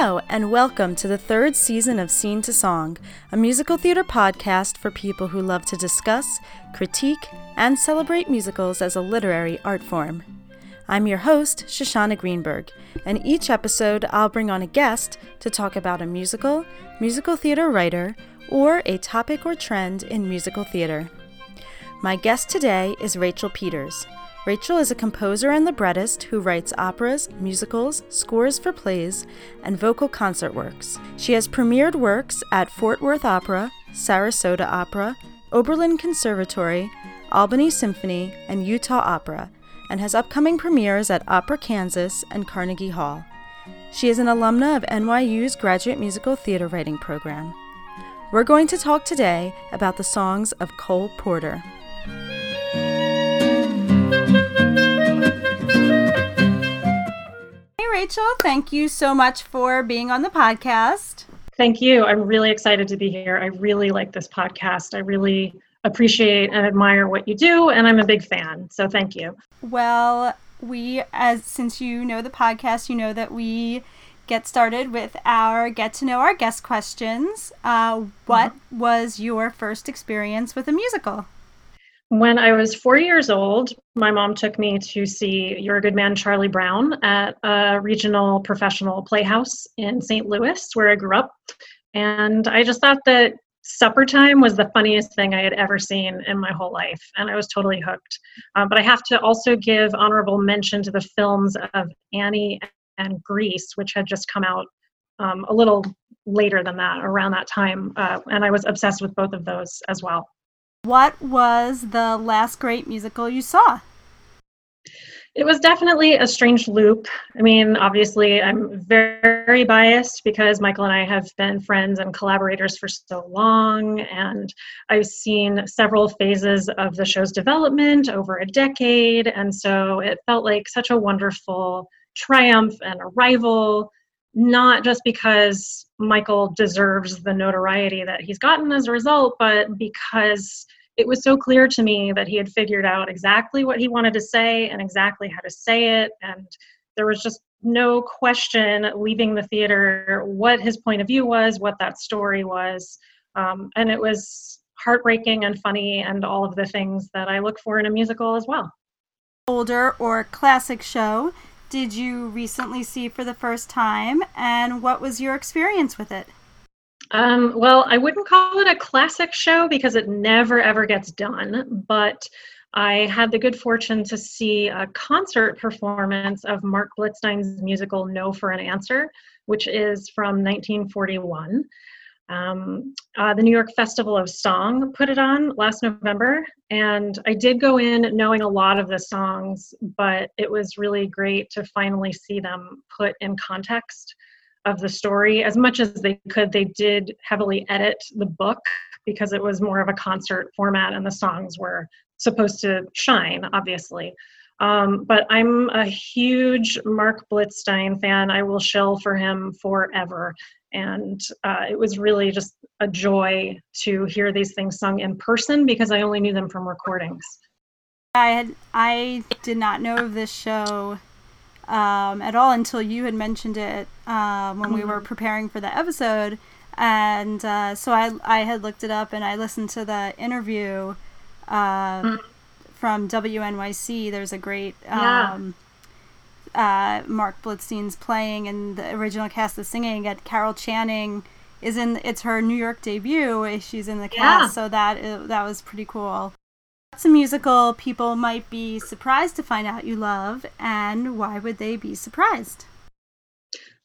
Hello, and welcome to the third season of Scene to Song, a musical theater podcast for people who love to discuss, critique, and celebrate musicals as a literary art form. I'm your host, Shoshana Greenberg, and each episode I'll bring on a guest to talk about a musical, musical theater writer, or a topic or trend in musical theater. My guest today is Rachel Peters. Rachel is a composer and librettist who writes operas, musicals, scores for plays, and vocal concert works. She has premiered works at Fort Worth Opera, Sarasota Opera, Oberlin Conservatory, Albany Symphony, and Utah Opera, and has upcoming premieres at Opera Kansas and Carnegie Hall. She is an alumna of NYU's Graduate Musical Theater Writing Program. We're going to talk today about the songs of Cole Porter. Rachel. Thank you so much for being on the podcast. Thank you. I'm really excited to be here. I really like this podcast. I really appreciate and admire what you do, and I'm a big fan. So thank you. Well, we, as since you know the podcast, you know that we get started with our get to know our guest questions. Uh, what mm-hmm. was your first experience with a musical? When I was four years old, my mom took me to see You're a Good Man, Charlie Brown at a regional professional playhouse in St. Louis, where I grew up. And I just thought that supper time was the funniest thing I had ever seen in my whole life, and I was totally hooked. Um, but I have to also give honorable mention to the films of Annie and Grease, which had just come out um, a little later than that, around that time, uh, and I was obsessed with both of those as well. What was the last great musical you saw? It was definitely a strange loop. I mean, obviously, I'm very biased because Michael and I have been friends and collaborators for so long, and I've seen several phases of the show's development over a decade, and so it felt like such a wonderful triumph and arrival, not just because Michael deserves the notoriety that he's gotten as a result, but because it was so clear to me that he had figured out exactly what he wanted to say and exactly how to say it. And there was just no question leaving the theater what his point of view was, what that story was. Um, and it was heartbreaking and funny and all of the things that I look for in a musical as well. Older or classic show did you recently see for the first time, and what was your experience with it? Um, well, I wouldn't call it a classic show because it never ever gets done, but I had the good fortune to see a concert performance of Mark Blitzstein's musical No for an Answer, which is from 1941. Um, uh, the New York Festival of Song put it on last November, and I did go in knowing a lot of the songs, but it was really great to finally see them put in context of the story. As much as they could they did heavily edit the book because it was more of a concert format and the songs were supposed to shine obviously. Um, but i'm a huge mark blitzstein fan. I will shell for him forever. And uh, it was really just a joy to hear these things sung in person because i only knew them from recordings. I had i did not know of this show um, at all until you had mentioned it um, when mm-hmm. we were mm-hmm. preparing for the episode. And uh, so I, I had looked it up and I listened to the interview uh, mm-hmm. from WNYC. There's a great um, yeah. uh, Mark Blitzstein's playing, and the original cast is singing. And Carol Channing is in. It's her New York debut. She's in the cast, yeah. so that that was pretty cool. It's a musical people might be surprised to find out you love, and why would they be surprised?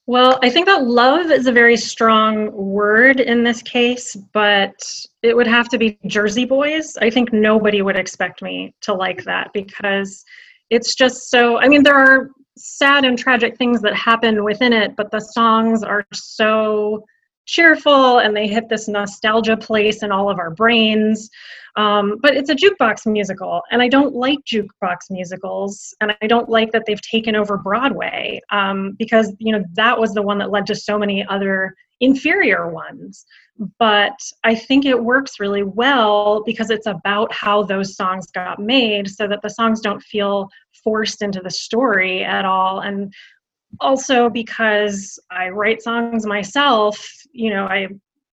Well, I think that love is a very strong word in this case, but it would have to be Jersey Boys. I think nobody would expect me to like that because it's just so. I mean, there are sad and tragic things that happen within it, but the songs are so cheerful and they hit this nostalgia place in all of our brains. Um, but it's a jukebox musical, and I don't like jukebox musicals, and I don't like that they've taken over Broadway um, because you know that was the one that led to so many other inferior ones. But I think it works really well because it's about how those songs got made, so that the songs don't feel forced into the story at all, and also because I write songs myself, you know, I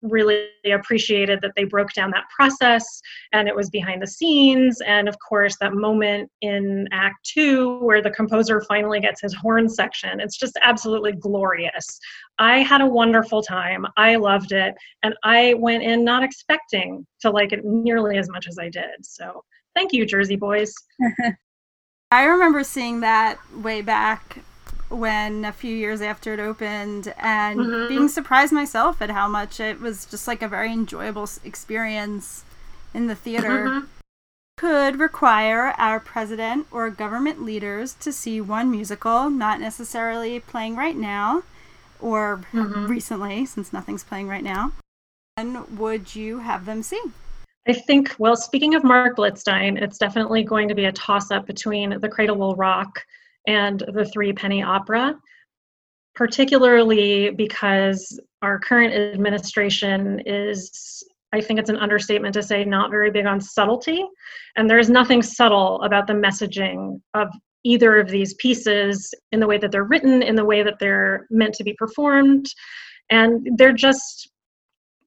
really appreciated that they broke down that process and it was behind the scenes. And of course that moment in act 2 where the composer finally gets his horn section it's just absolutely glorious. I had a wonderful time. I loved it. And i went in not expecting to like it nearly as much as i did. So thank you jersey boys. I remember seeing that way back when a few years after it opened and mm-hmm. being surprised myself at how much it was just like a very enjoyable experience in the theater. Mm-hmm. Could require our president or government leaders to see one musical, not necessarily playing right now or mm-hmm. recently, since nothing's playing right now. And would you have them see? I think, well, speaking of Mark Blitzstein, it's definitely going to be a toss up between The Cradle Will Rock and the Three Penny Opera, particularly because our current administration is, I think it's an understatement to say, not very big on subtlety. And there is nothing subtle about the messaging of either of these pieces in the way that they're written, in the way that they're meant to be performed. And they're just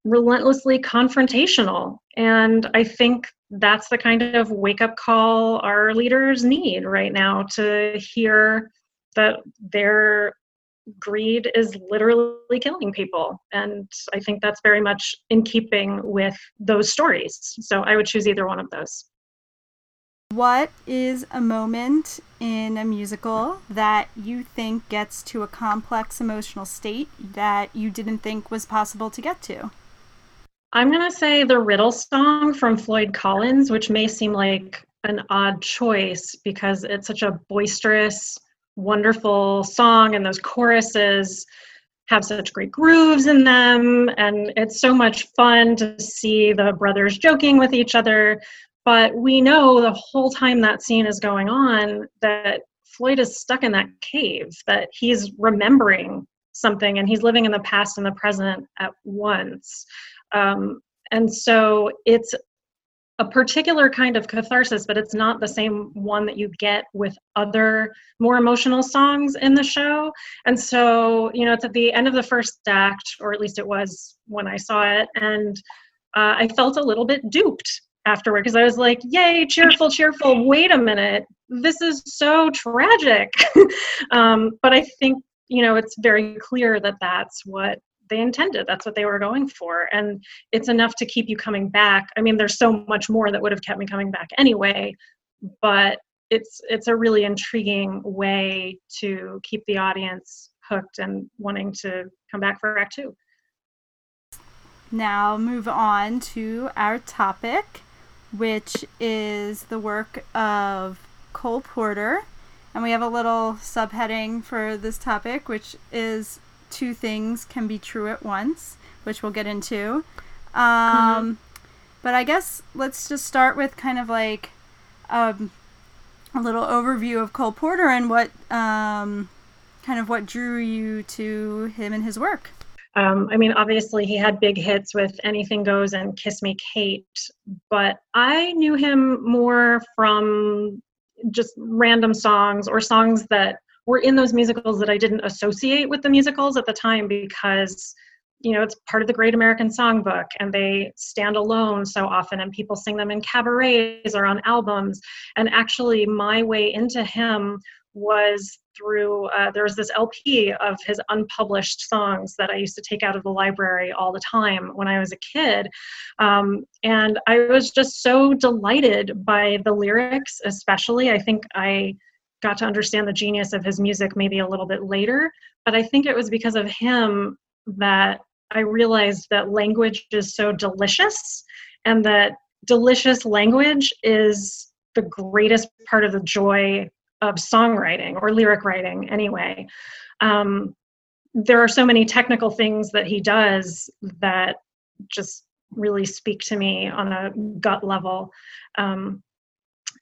relentlessly confrontational. And I think that's the kind of wake up call our leaders need right now to hear that their greed is literally killing people. And I think that's very much in keeping with those stories. So I would choose either one of those. What is a moment in a musical that you think gets to a complex emotional state that you didn't think was possible to get to? I'm going to say the Riddle song from Floyd Collins, which may seem like an odd choice because it's such a boisterous, wonderful song, and those choruses have such great grooves in them. And it's so much fun to see the brothers joking with each other. But we know the whole time that scene is going on that Floyd is stuck in that cave, that he's remembering something and he's living in the past and the present at once. Um, and so it's a particular kind of catharsis, but it's not the same one that you get with other more emotional songs in the show. And so, you know, it's at the end of the first act, or at least it was when I saw it, and uh, I felt a little bit duped afterward because I was like, yay, cheerful, cheerful. Wait a minute, this is so tragic. um, but I think, you know, it's very clear that that's what they intended. That's what they were going for. And it's enough to keep you coming back. I mean, there's so much more that would have kept me coming back anyway, but it's it's a really intriguing way to keep the audience hooked and wanting to come back for act 2. Now move on to our topic, which is the work of Cole Porter. And we have a little subheading for this topic, which is two things can be true at once, which we'll get into. Um, mm-hmm. But I guess let's just start with kind of like um, a little overview of Cole Porter and what um, kind of what drew you to him and his work. Um, I mean, obviously, he had big hits with Anything Goes and Kiss Me Kate, but I knew him more from just random songs or songs that were in those musicals that I didn't associate with the musicals at the time because you know it's part of the great american songbook and they stand alone so often and people sing them in cabarets or on albums. And actually my way into him was through uh, there was this lp of his unpublished songs that i used to take out of the library all the time when i was a kid. Um, and i was just so delighted by the lyrics especially. I think i got to understand the genius of his music maybe a little bit later. But I think it was because of him that I realized that language is so delicious and that delicious language is the greatest part of the joy of songwriting or lyric writing, anyway. Um, there are so many technical things that he does that just really speak to me on a gut level. Um,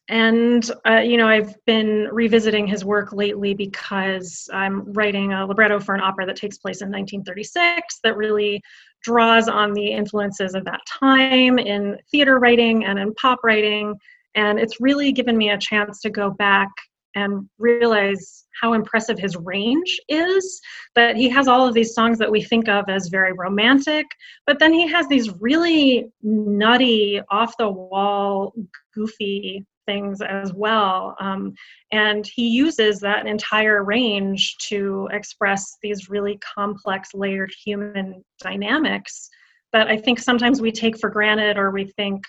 and uh, you know i've been revisiting his work lately because i'm writing a libretto for an opera that takes place in 1936 that really draws on the influences of that time in theater writing and in pop writing and it's really given me a chance to go back and realize how impressive his range is. That he has all of these songs that we think of as very romantic, but then he has these really nutty, off the wall, goofy things as well. Um, and he uses that entire range to express these really complex, layered human dynamics that I think sometimes we take for granted or we think,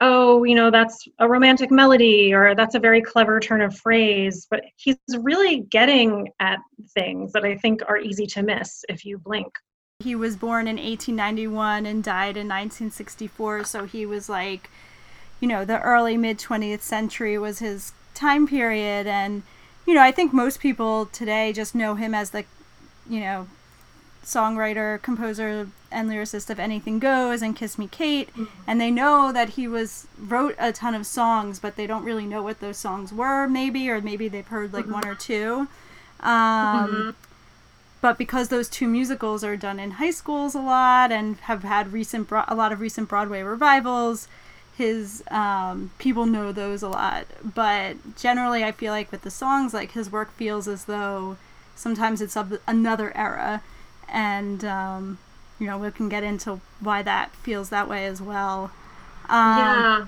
oh, you know, that's a romantic melody or that's a very clever turn of phrase. But he's really getting at things that I think are easy to miss if you blink. He was born in 1891 and died in 1964, so he was like you know, the early mid 20th century was his time period. And, you know, I think most people today just know him as the, you know, songwriter, composer, and lyricist of Anything Goes and Kiss Me Kate. Mm-hmm. And they know that he was wrote a ton of songs, but they don't really know what those songs were, maybe, or maybe they've heard like mm-hmm. one or two. Um, mm-hmm. But because those two musicals are done in high schools a lot and have had recent bro- a lot of recent Broadway revivals, his um, people know those a lot. But generally i feel like with the songs like his work feels as though sometimes it's of another era. And um, you know we can get into why that feels that way as well. Um, yeah.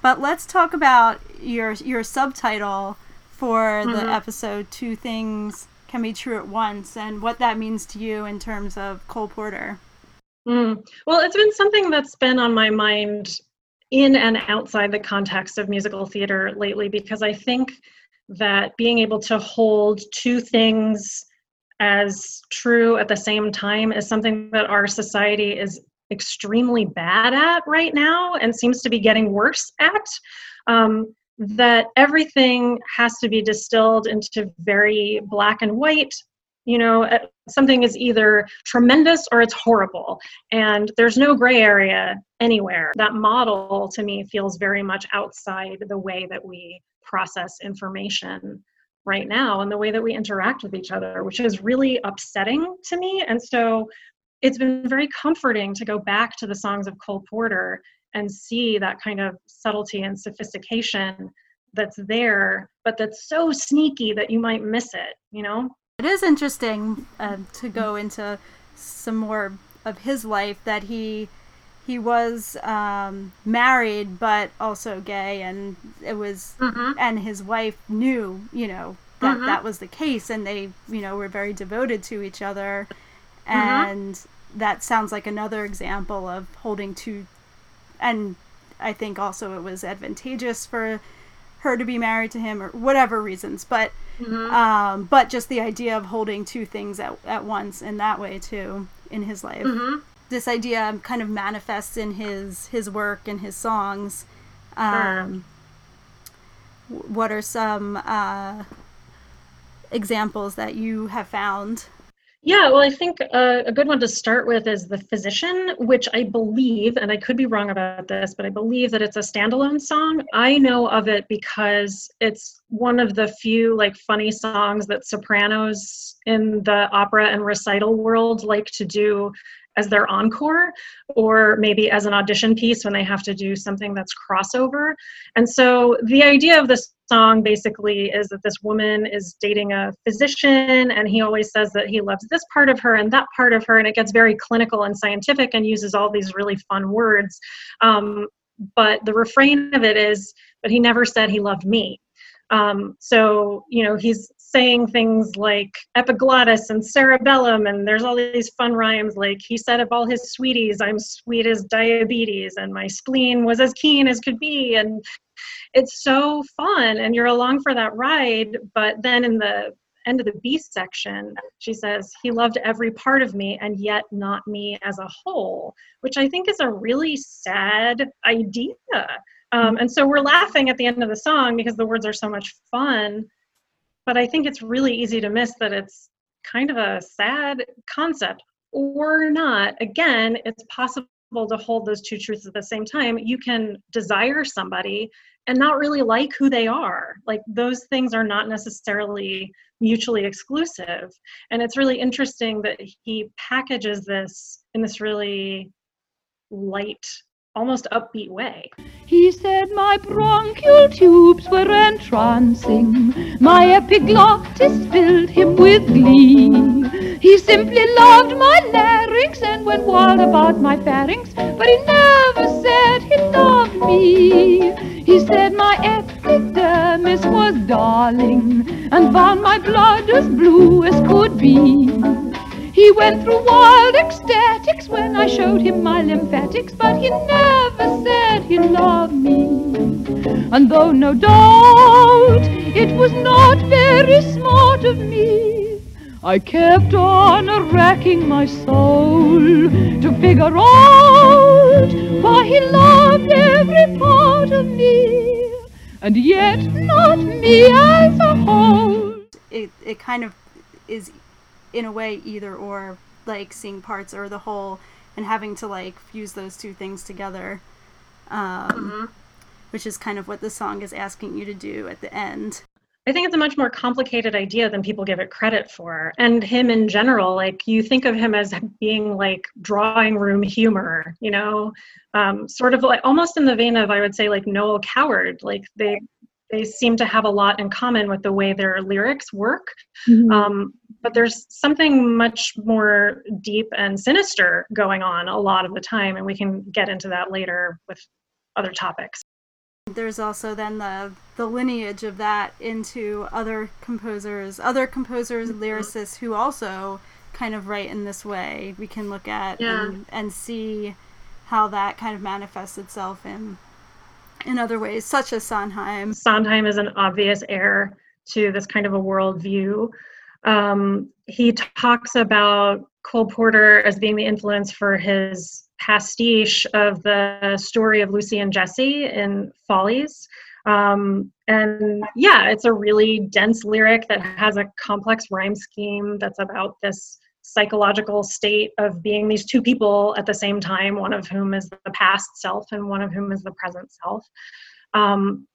but let's talk about your your subtitle for mm-hmm. the episode two things can be true at once and what that means to you in terms of cole porter. Mm. well it's been something that's been on my mind in and outside the context of musical theater lately because I think that being able to hold two things as true at the same time is something that our society is extremely bad at right now and seems to be getting worse at. Um, that everything has to be distilled into very black and white you know uh, something is either tremendous or it's horrible and there's no gray area anywhere. That model to me feels very much outside the way that we process information right now and the way that we interact with each other which is really upsetting to me and so it's been very comforting to go back to the songs of cole porter and see that kind of subtlety and sophistication that's there but that's so sneaky that you might miss it you know it is interesting uh, to go into some more of his life that he he was um, married but also gay and it was mm-hmm. and his wife knew you know that mm-hmm. that was the case and they you know were very devoted to each other mm-hmm. and mm-hmm. that sounds like another example of holding two and i think also it was advantageous for her to be married to him or whatever reasons but mm-hmm. um, but just the idea of holding two things at, at once in that way too in his life mm-hmm. this idea kind of manifests in his his work and his songs um, sure. what are some uh, examples that you have found yeah, well, I think uh, a good one to start with is The Physician, which I believe, and I could be wrong about this, but I believe that it's a standalone song. I know of it because it's one of the few like funny songs that sopranos in the opera and recital world like to do as their encore or maybe as an audition piece when they have to do something that's crossover. And so the idea of this song basically is that this woman is dating a physician and he always says that he loves this part of her and that part of her and it gets very clinical and scientific and uses all these really fun words. Um, but the refrain of it is, but he never said he loved me. Um, so, you know, he's saying things like epiglottis and cerebellum, and there's all these fun rhymes like he said of all his sweeties, I'm sweet as diabetes, and my spleen was as keen as could be. And it's so fun, and you're along for that ride. But then in the end of the B section, she says, He loved every part of me and yet not me as a whole, which I think is a really sad idea. Um, and so we're laughing at the end of the song because the words are so much fun but I think it's really easy to miss that it's kind of a sad concept or not. Again, it's possible to hold those two truths at the same time. You can desire somebody and not really like who they are. Like those things are not necessarily mutually exclusive. And it's really interesting that he packages this in this really light, almost upbeat way. He said my bronchial tubes were entrancing, my epiglottis filled him with glee. He simply loved my larynx and went wild about my pharynx, but he never said he loved me. He said my epidermis was darling and found my blood as blue as could be. He went through wild ecstatics when I showed him my lymphatics, but he never said he loved me. And though no doubt it was not very smart of me, I kept on racking my soul to figure out why he loved every part of me, and yet not me as a whole. It, it kind of is in a way either or like seeing parts or the whole and having to like fuse those two things together um, mm-hmm. which is kind of what the song is asking you to do at the end I think it's a much more complicated idea than people give it credit for. And him in general, like you think of him as being like drawing room humor, you know, um, sort of like almost in the vein of, I would say, like Noel Coward. Like they they seem to have a lot in common with the way their lyrics work. Mm-hmm. Um, but there's something much more deep and sinister going on a lot of the time, and we can get into that later with other topics. There's also then the the lineage of that into other composers, other composers, mm-hmm. lyricists who also kind of write in this way. We can look at yeah. and, and see how that kind of manifests itself in in other ways, such as Sondheim. Sondheim is an obvious heir to this kind of a worldview. Um, he talks about Cole Porter as being the influence for his pastiche of the story of Lucy and Jesse in Follies. Um, and yeah, it's a really dense lyric that has a complex rhyme scheme that's about this psychological state of being these two people at the same time, one of whom is the past self and one of whom is the present self. Um,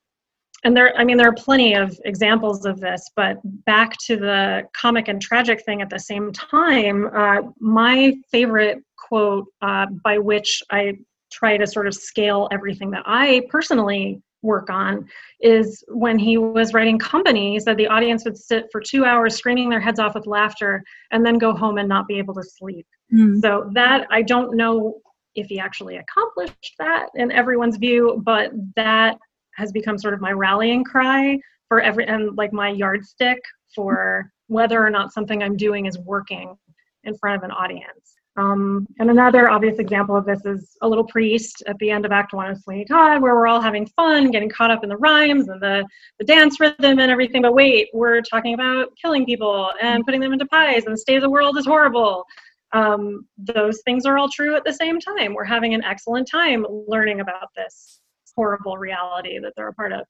and there, I mean, there are plenty of examples of this, but back to the comic and tragic thing at the same time, uh, my favorite quote uh, by which I try to sort of scale everything that I personally work on is when he was writing company he said the audience would sit for two hours screaming their heads off with laughter and then go home and not be able to sleep mm. so that i don't know if he actually accomplished that in everyone's view but that has become sort of my rallying cry for every and like my yardstick for whether or not something i'm doing is working in front of an audience um, and another obvious example of this is A Little Priest at the end of Act One of Sweeney Todd, where we're all having fun, getting caught up in the rhymes and the, the dance rhythm and everything. But wait, we're talking about killing people and putting them into pies, and the state of the world is horrible. Um, those things are all true at the same time. We're having an excellent time learning about this horrible reality that they're a part of.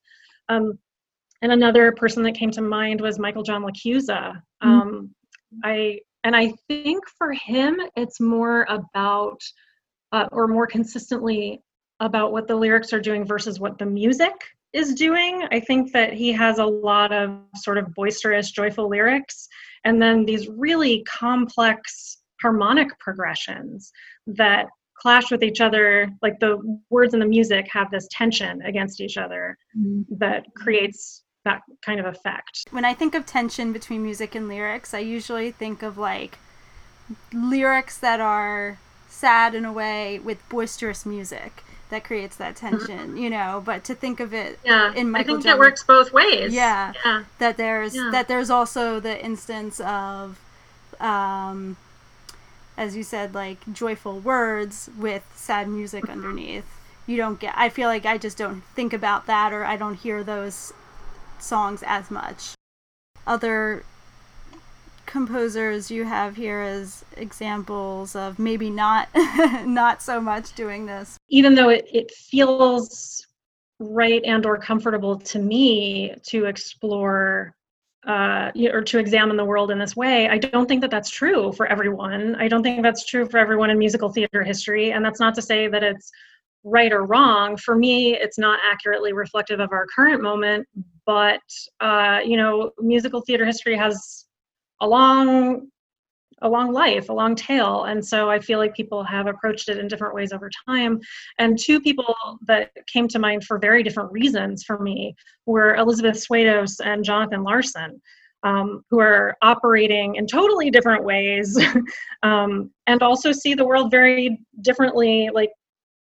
Um, and another person that came to mind was Michael John LaChiusa. Mm-hmm. Um, I and I think for him, it's more about, uh, or more consistently about what the lyrics are doing versus what the music is doing. I think that he has a lot of sort of boisterous, joyful lyrics, and then these really complex harmonic progressions that clash with each other. Like the words and the music have this tension against each other mm-hmm. that creates that kind of effect. When I think of tension between music and lyrics, I usually think of like lyrics that are sad in a way with boisterous music that creates that mm-hmm. tension, mm-hmm. you know. But to think of it yeah, in Michael I think Jordan, it works both ways. Yeah, yeah. That there's yeah. that there's also the instance of, um, as you said, like joyful words with sad music mm-hmm. underneath. You don't get. I feel like I just don't think about that, or I don't hear those songs as much. Other composers you have here as examples of maybe not not so much doing this even though it, it feels right and or comfortable to me to explore uh, or to examine the world in this way i don't think that that's true for everyone i don't think that's true for everyone in musical theater history and that's not to say that it's right or wrong. For me, it's not accurately reflective of our current moment, but uh, you know, musical theater history has a long a long life, a long tail. And so I feel like people have approached it in different ways over time. And two people that came to mind for very different reasons for me were Elizabeth Swados and Jonathan Larson. Um, who are operating in totally different ways um, and also see the world very differently like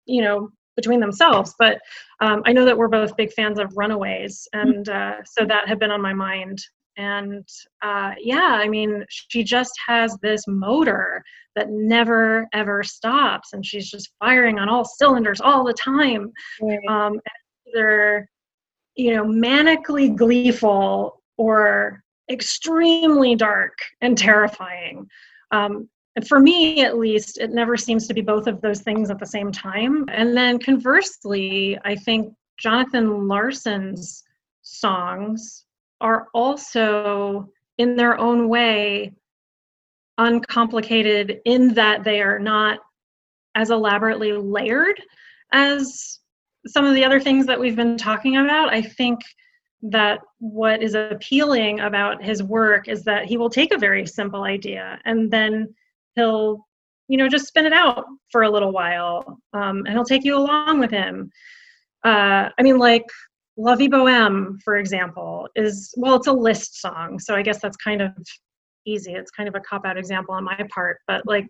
you know between themselves but um, i know that we're both big fans of runaways and uh, so that had been on my mind and uh, yeah i mean she just has this motor that never ever stops and she's just firing on all cylinders all the time. Right. um, either you know manically gleeful or extremely dark and terrifying. Um, and for me at least it never seems to be both of those things at the same time. And then conversely i think jonathan larson's songs are also in their own way uncomplicated in that they are not as elaborately layered as some of the other things that we've been talking about. I think that what is appealing about his work is that he will take a very simple idea and then he'll you know just spin it out for a little while um, and he'll take you along with him uh, i mean like La Vie Boheme, for example, is well, it's a list song, so I guess that's kind of easy. It's kind of a cop out example on my part, but like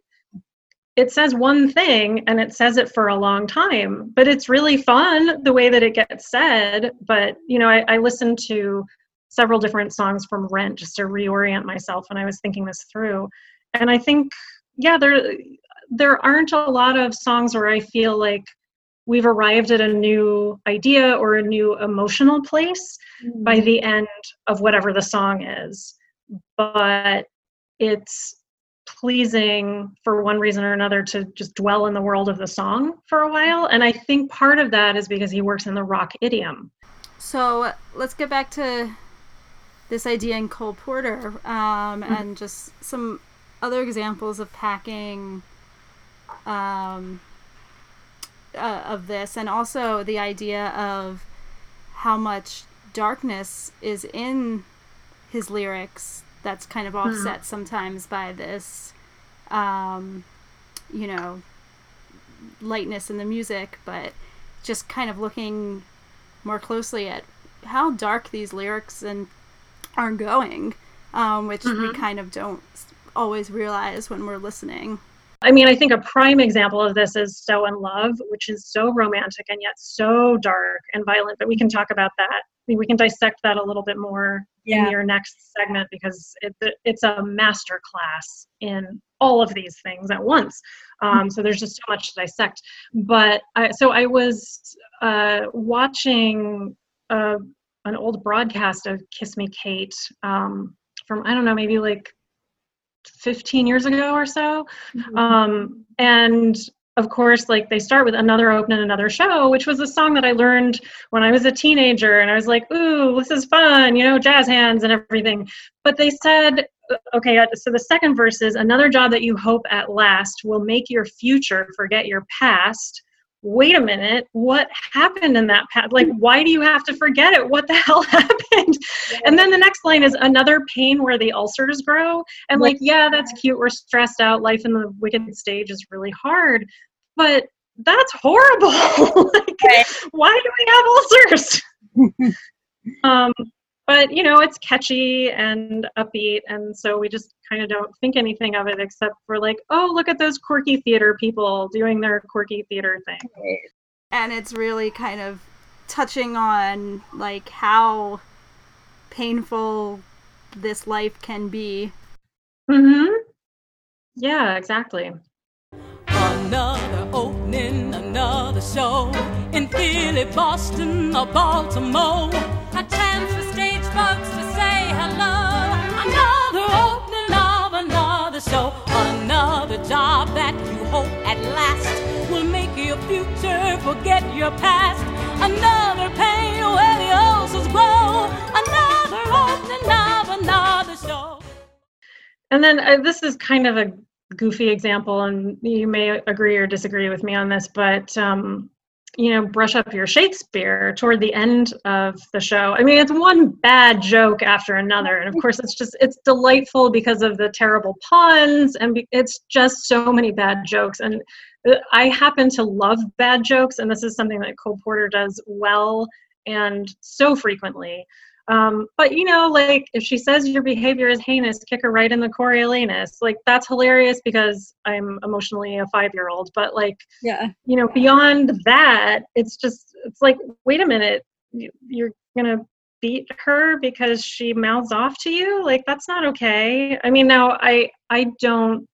it says one thing and it says it for a long time, but it's really fun the way that it gets said. But you know, I, I listened to several different songs from Rent just to reorient myself when I was thinking this through, and I think yeah, there there aren't a lot of songs where I feel like we've arrived at a new idea or a new emotional place mm-hmm. by the end of whatever the song is but it's pleasing for one reason or another to just dwell in the world of the song for a while and i think part of that is because he works in the rock idiom so let's get back to this idea in cole porter um, mm-hmm. and just some other examples of packing um, uh, of this, and also the idea of how much darkness is in his lyrics. That's kind of hmm. offset mm-hmm. sometimes by this, um, you know, lightness in the music, but just kind of looking more closely at how dark these lyrics and are going, um, which mm-hmm. we kind of don't always realize when we're listening. I mean, I think a prime example of this is So in Love, which is so romantic and yet so dark and violent. But we can talk about that. I mean, we can dissect that a little bit more yeah. in your next segment because it, it's a master class in all of these things at once. Um, so there's just so much to dissect. But I, so I was uh, watching uh, an old broadcast of Kiss Me Kate um, from, I don't know, maybe like 15 years ago or so. Mm-hmm. Um, and of course, like they start with another open and another show, which was a song that I learned when I was a teenager. And I was like, ooh, this is fun, you know, jazz hands and everything. But they said, okay, uh, so the second verse is another job that you hope at last will make your future forget your past wait a minute, what happened in that past? Like, why do you have to forget it? What the hell happened? And then the next line is another pain where the ulcers grow. And like, yeah, that's cute. We're stressed out. Life in the wicked stage is really hard. But that's horrible. like, why do we have ulcers? um, but you know it's catchy and upbeat and so we just kind of don't think anything of it except for like oh look at those quirky theater people doing their quirky theater thing. And it's really kind of touching on like how painful this life can be. Mhm yeah exactly. Another opening another show in philly boston or baltimore another another job that you hope at last will make your future forget your past. Another pain where the ulcers grow. Another opening of another show. And then uh, this is kind of a goofy example, and you may agree or disagree with me on this, but um, you know, brush up your Shakespeare toward the end of the show. I mean, it's one bad joke after another. And of course, it's just, it's delightful because of the terrible puns and it's just so many bad jokes. And uh, I happen to love bad jokes. And this is something that Cole Porter does well and so frequently. Um, but you know, like if she says your behavior is heinous, kick her right in the Coriolanus. Like that's hilarious because I'm emotionally a five year old. But like, yeah, you know, beyond that, it's just it's like, wait a minute, you're gonna beat her because she mouths off to you like that's not okay i mean now i i don't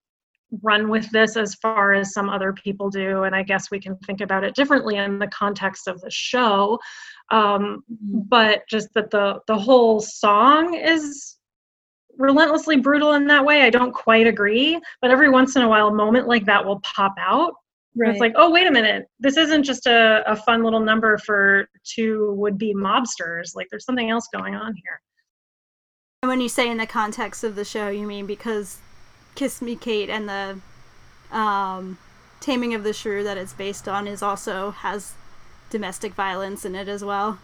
run with this as far as some other people do and i guess we can think about it differently in the context of the show um, mm-hmm. but just that the the whole song is relentlessly brutal in that way i don't quite agree but every once in a while a moment like that will pop out right. it's like oh wait a minute this isn't just a, a fun little number for two would-be mobsters like there's something else going on here and when you say in the context of the show you mean because kiss me kate and the um, taming of the shrew that it's based on is also has domestic violence in it as well.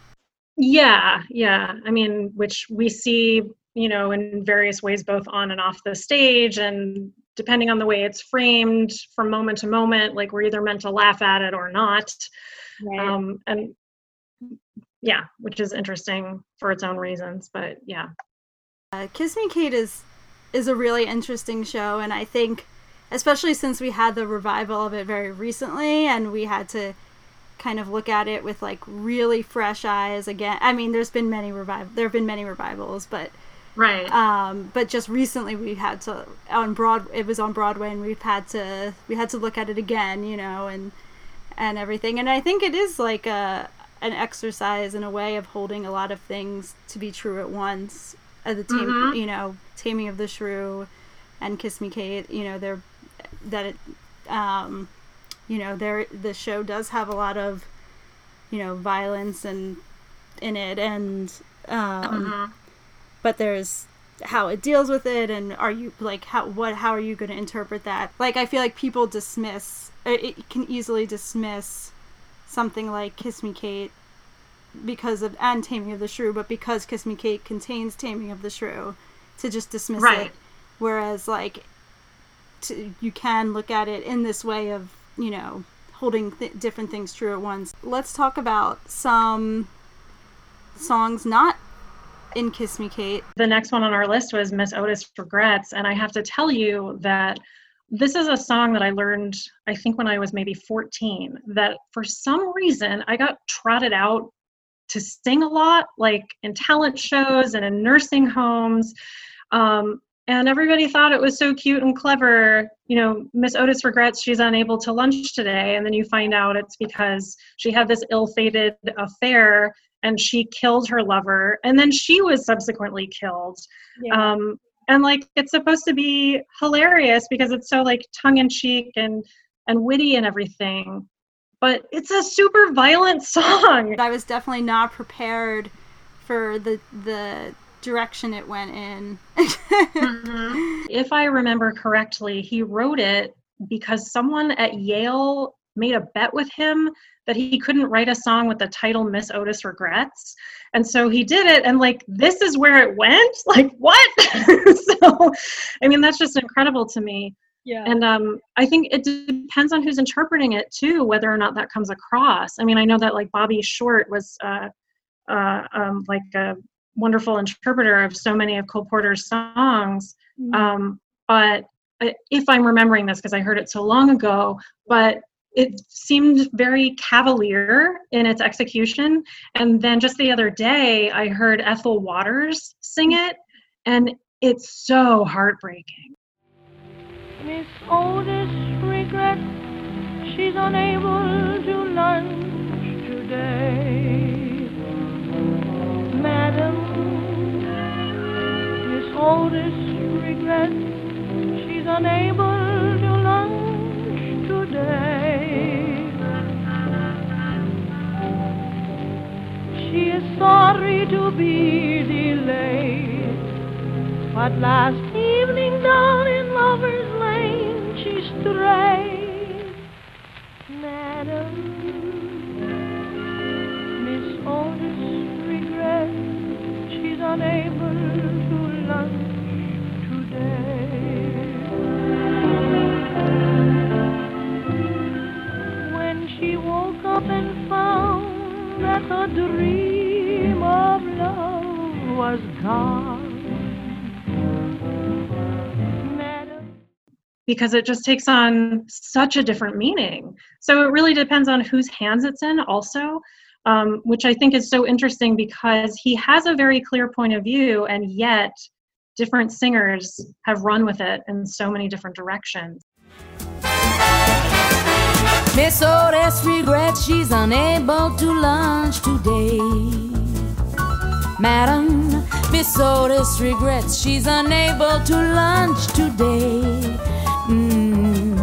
Yeah, yeah. I mean, which we see, you know, in various ways, both on and off the stage, and depending on the way it's framed from moment to moment, like we're either meant to laugh at it or not. Right. Um, and yeah, which is interesting for its own reasons, but yeah. Uh, Kiss Me Kate is is a really interesting show, and I think, especially since we had the revival of it very recently, and we had to kind of look at it with like really fresh eyes again. I mean, there's been many revival there have been many revivals, but right. Um, but just recently we had to on broad it was on Broadway and we've had to we had to look at it again, you know, and and everything. And I think it is like a an exercise in a way of holding a lot of things to be true at once. Uh, the tame, mm-hmm. you know, Taming of the Shrew and Kiss Me Kate, you know, they're that it um you know there the show does have a lot of you know violence and in it and um uh-huh. but there's how it deals with it and are you like how what how are you going to interpret that like i feel like people dismiss it can easily dismiss something like kiss me kate because of and taming of the shrew but because kiss me kate contains taming of the shrew to just dismiss right. it whereas like to, you can look at it in this way of you know, holding th- different things true at once. Let's talk about some songs not in Kiss Me Kate. The next one on our list was Miss Otis Regrets, and I have to tell you that this is a song that I learned, I think, when I was maybe 14, that for some reason I got trotted out to sing a lot, like in talent shows and in nursing homes. Um, and everybody thought it was so cute and clever. You know miss otis regrets she's unable to lunch today and then you find out it's because she had this ill-fated affair and she killed her lover and then she was subsequently killed. Yeah. um, and like it's supposed to be hilarious because it's so like tongue-in-cheek and and witty and everything but it's a super violent song. I was definitely not prepared for the the direction it went in. mm-hmm. If I remember correctly, he wrote it because someone at Yale made a bet with him that he couldn't write a song with the title Miss Otis Regrets. And so he did it and like this is where it went? Like what? so I mean that's just incredible to me. Yeah. And um I think it depends on who's interpreting it too whether or not that comes across. I mean I know that like Bobby Short was uh uh um like a wonderful interpreter of so many of Cole Porter's songs. Mm-hmm. Um, but if I'm remembering this, because I heard it so long ago, but it seemed very cavalier in its execution. And then just the other day, I heard Ethel Waters sing it, and it's so heartbreaking. Miss Otis regrets she's unable to lunch today. Otis regret she's unable to lunch today. She is sorry to be delayed, but last evening down in Lover's Lane she strayed. Madam, Miss Otis regrets she's unable that the dream of love was gone. Because it just takes on such a different meaning. So it really depends on whose hands it's in, also, um, which I think is so interesting because he has a very clear point of view, and yet different singers have run with it in so many different directions. Miss Otis regrets she's unable to lunch today. Madam, Miss Otis regrets she's unable to lunch today. Mm.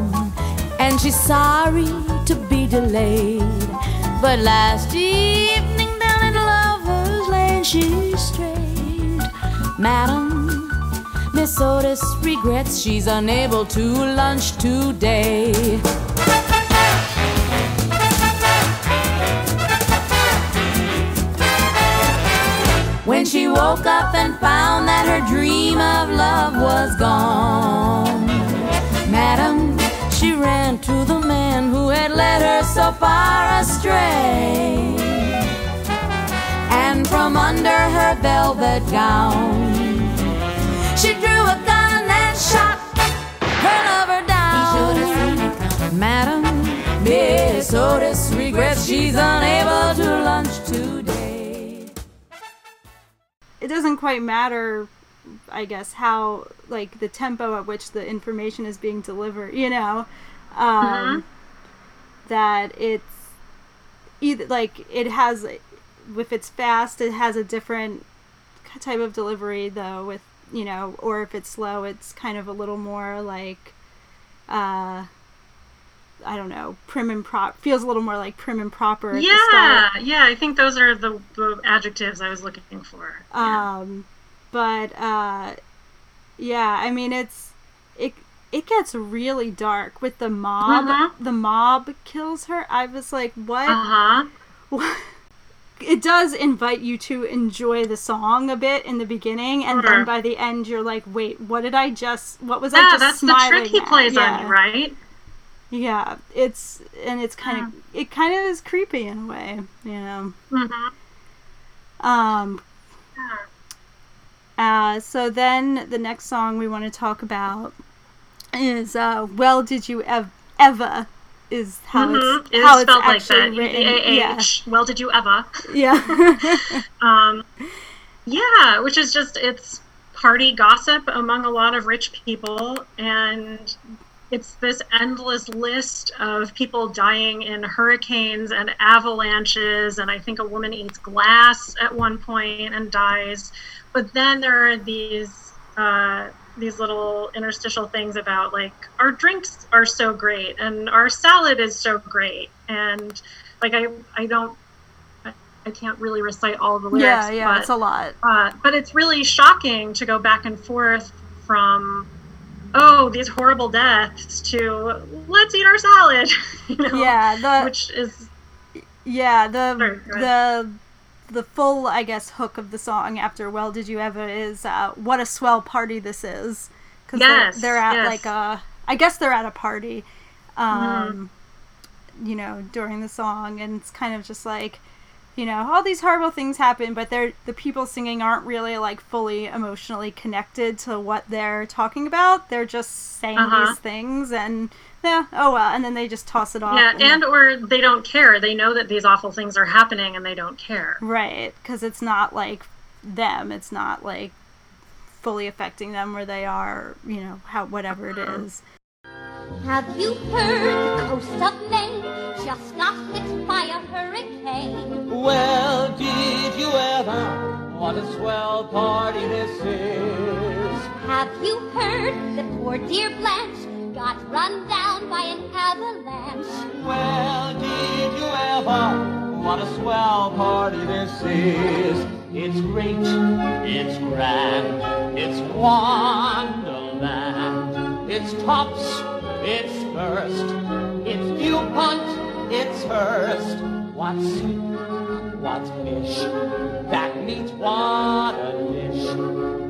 And she's sorry to be delayed. But last evening down in Lover's Lane she strayed. Madam, Miss Otis regrets she's unable to lunch today. Woke up and found that her dream of love was gone, Madam, she ran to the man who had led her so far astray. And from under her velvet gown, she drew a gun and shot her lover down. Madam, Miss Otis regrets she's unable to lunch today. It doesn't quite matter i guess how like the tempo at which the information is being delivered you know? Um that it's either like it has if it's fast it has a different type of delivery though with you know or if it's slow it's kind of a little more like uh i don't know prim and prop feels a little more like prim and proper at the start Yeah, yeah, I think those are the, the adjectives I was looking for. Yeah. Um, but uh, yeah, I mean it's it it gets really dark with the mob. Mhm. The mob kills her. I was like, what? Uh huh. It does invite you to enjoy the song a bit in the beginning, and Sure. then by the end, you're like, wait, what did I just? What was I Yeah, just that's the smiling trick he at? plays yeah. on you, right? Yeah, it's and it's kind of it kind of is creepy in a way, you know. Mm-hmm. Um, uh, so then the next song we want to talk about is uh, "Well Did You Ev- Ever" is how Mm-hmm. it's It how it's spelled like actually that. written. E-A-H. Well, did you ever? Yeah, yeah, Um, yeah, which is just it's party gossip among a lot of rich people, and it's this endless list of people dying in hurricanes and avalanches, and I think a woman eats glass at one point and dies. But then there are these uh, these little interstitial things about like our drinks are so great and our salad is so great, and like I I don't I, can't really recite all the lyrics. yeah, yeah. but, It's a lot. uh, but it's really shocking to go back and forth from oh these horrible deaths to let's eat our salad you know Yeah, the which is yeah the Sorry, the the full I guess hook of the song after "Well Did You Ever" is uh, "What a swell party this is." Because Yes, they're, they're at yes. like a I guess they're at a party. Mm-hmm. Um, you know, during the song, and it's kind of just like, you know, all these horrible things happen, but they're the people singing aren't really like fully emotionally connected to what they're talking about. They're just saying Uh-huh. these things, and yeah, oh well, and then they just toss it off. yeah and or they don't care they know that these awful things are happening and they don't care right, because it's not like them. It's not like fully affecting them where they are. You know, how whatever it is. Have you heard the coast of Maine just got hit by a hurricane? Well, did you ever? What a swell party this is. Have you heard that poor dear Blanche got run down by an avalanche? Well, did you ever? What a swell party this is. It's great, it's grand, it's wonderland. It's tops, it's first, it's DuPont, it's Hearst. What's soup? What's fish? That meat, what a dish.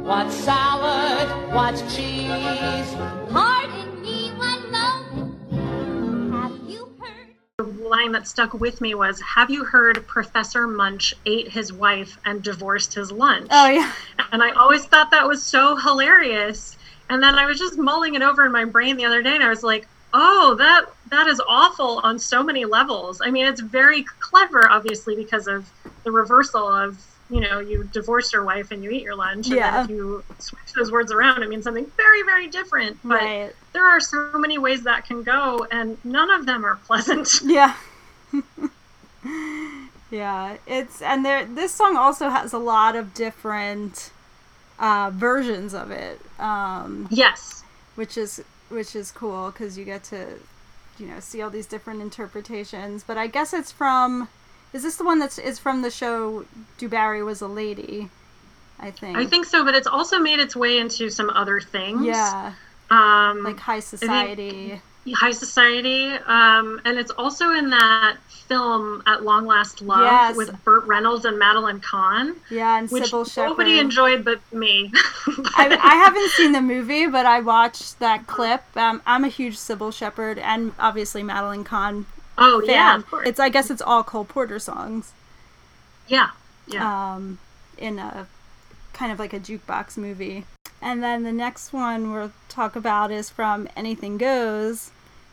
What's salad? What's cheese? Pardon me one moment. Have you heard? The line that stuck with me was, "Have you heard Professor Munch ate his wife and divorced his lunch?" Oh yeah. And I always thought that was so hilarious. And then I was just mulling it over in my brain the other day, and I was like, "Oh, that that is awful on so many levels." I mean, it's very clever, obviously, because of the reversal of you know you divorce your wife and you eat your lunch. And Yeah. then if you switch those words around, it means something very, very different. But Right. there are so many ways that can go, and none of them are pleasant. Yeah. yeah, it's and there this song also has a lot of different uh, versions of it, um, yes. which is which is cool because you get to you know see all these different interpretations. But I guess it's from is this the one that's is from the show Du Barry was a lady? I think. I think so, but it's also made its way into some other things. Yeah, Um, like High Society. High Society, um, and it's also in that film At Long Last Love Yes. with Burt Reynolds and Madeline Kahn, Yeah, and which Cybill Shepherd. nobody enjoyed but me. I, I haven't seen the movie, but I watched that clip. Um, I'm a huge Cybill Shepherd and obviously Madeline Kahn oh fan. yeah, of course. It's I guess it's all Cole Porter songs. yeah, yeah. Um, in a kind of like a jukebox movie. And then the next one we'll talk about is from Anything Goes,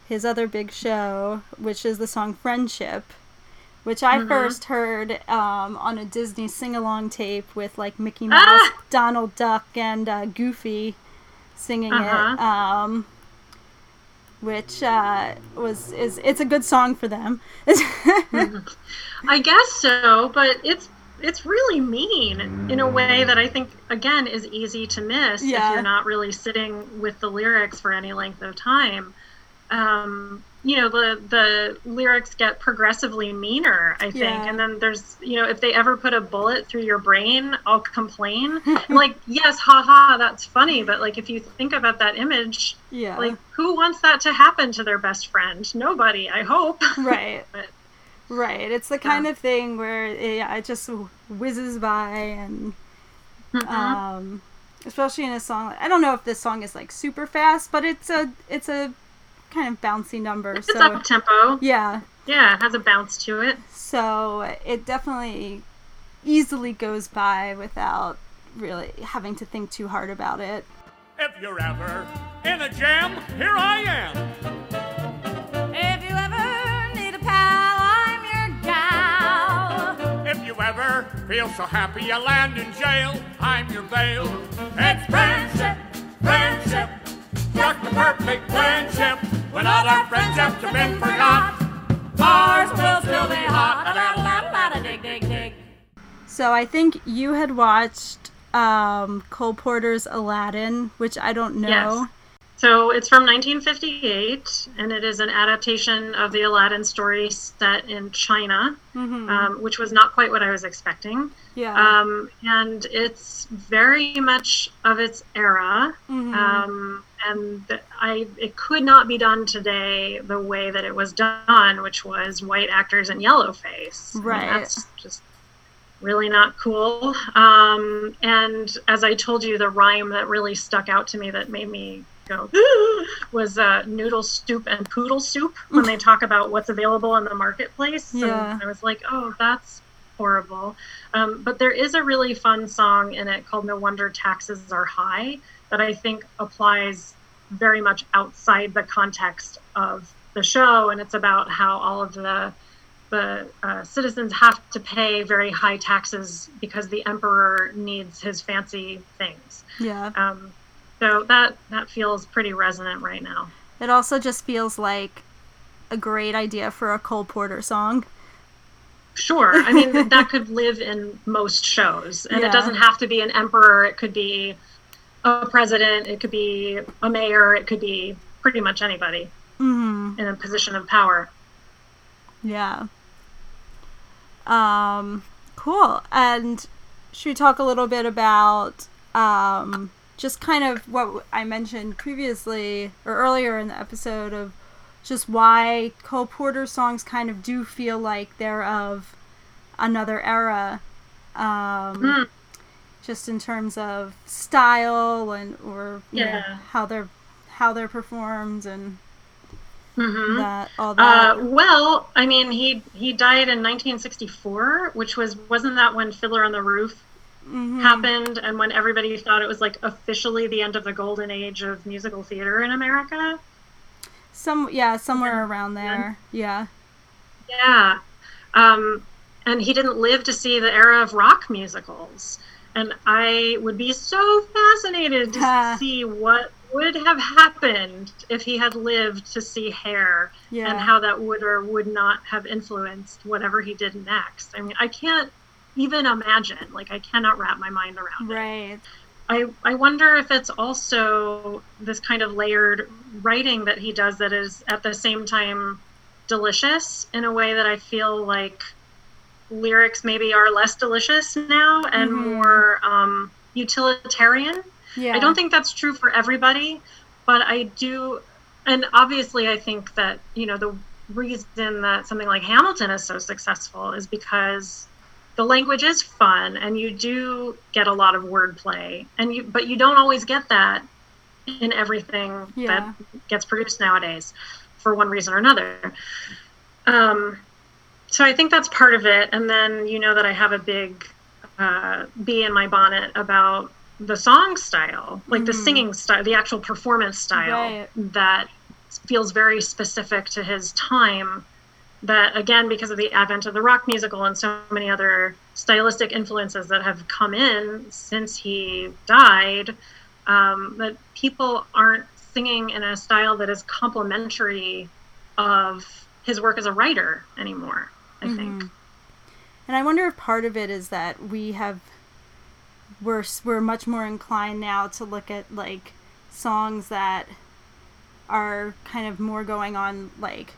his other big show, which is the song Friendship, which I first heard um, on a Disney sing along tape with like Mickey Mouse, Ah! Donald Duck, and uh, Goofy singing it. Uh-huh. Um, which uh, was is it's a good song for them. I guess so, but it's it's really mean in a way that I think again is easy to miss Yeah. if you're not really sitting with the lyrics for any length of time. Um, you know, the the lyrics get progressively meaner, I think, Yeah. and then there's you know if they ever put a bullet through your brain, I'll complain. like, yes, haha, that's funny, but like if you think about that image, yeah, like who wants that to happen to their best friend? Nobody, I hope. right. But- Right. It's the kind of thing where it, yeah, it just whizzes by and Mm-hmm. um especially in a song I don't know if this song is like super fast, but it's a it's a kind of bouncy number. It's so up tempo. yeah. Yeah, it has a bounce to it. So it definitely easily goes by without really having to think too hard about it. If you're ever in a jam, here I am. If you ever need a pal, I'm your gal. If you ever feel so happy you land in jail, I'm your bail. It's friendship, friendship, just the perfect friendship. When all our friendships have been forgot, ours will still be hot. Dig, dig, dig. So I think you had watched um, Cole Porter's Aladdin, which I don't know. Yes. So it's from 1958, and it is an adaptation of the Aladdin story set in China, um, which was not quite what I was expecting. Yeah. Um, and it's very much of its era, um, and I it could not be done today the way that it was done, which was white actors in yellow face. Right. that's just really not cool. Um, and as I told you, the rhyme that really stuck out to me that made me go was uh, noodle soup and poodle soup when they talk about what's available in the marketplace. Yeah. And I was like, oh, that's horrible. Um, but there is a really fun song in it called No Wonder Taxes Are High that I think applies very much outside the context of the show. And it's about how all of the the uh, citizens have to pay very high taxes because the emperor needs his fancy things. yeah. Um, so that that feels pretty resonant right now. It also just feels like a great idea for a Cole Porter song. Sure, I mean that could live in most shows, and Yeah. it doesn't have to be an emperor. It could be a president. It could be a mayor. It could be pretty much anybody in a position of power. Yeah. Um, cool. And should we talk a little bit about um, just kind of what I mentioned previously or earlier in the episode of just why Cole Porter songs kind of do feel like they're of another era. Um, Just in terms of style and or you know, how they're how they're performed and Mhm. that all that. Uh, well, I mean, he he died in 1964, which was wasn't that when Fiddler on the Roof Mhm. happened, and when everybody thought it was like officially the end of the golden age of musical theater in America. Some yeah, somewhere around there. Yeah. Yeah, um, and he didn't live to see the era of rock musicals, and I would be so fascinated to Ha. see what would have happened if he had lived to see Hair Yeah. and how that would or would not have influenced whatever he did next. I mean, I can't even imagine. Like, I cannot wrap my mind around it. Right. I, I wonder if it's also this kind of layered writing that he does that is at the same time delicious in a way that I feel like lyrics maybe are less delicious now and Mhm. more um, utilitarian. Yeah. I don't think that's true for everybody, but I do, and obviously, I think that you know the reason that something like Hamilton is so successful is because the language is fun, and you do get a lot of wordplay, and you, but you don't always get that in everything Yeah. that gets produced nowadays, for one reason or another. Um, so I think that's part of it, and then you know that I have a big uh, bee in my bonnet about the song style, like the Mhm. singing style, the actual performance style Right. that feels very specific to his time. That again, because of the advent of the rock musical and so many other stylistic influences that have come in since he died, um, that people aren't singing in a style that is complementary of his work as a writer anymore. I think. Mhm. And I wonder if part of it is that we have we're we're much more inclined now to look at like songs that are kind of more going on like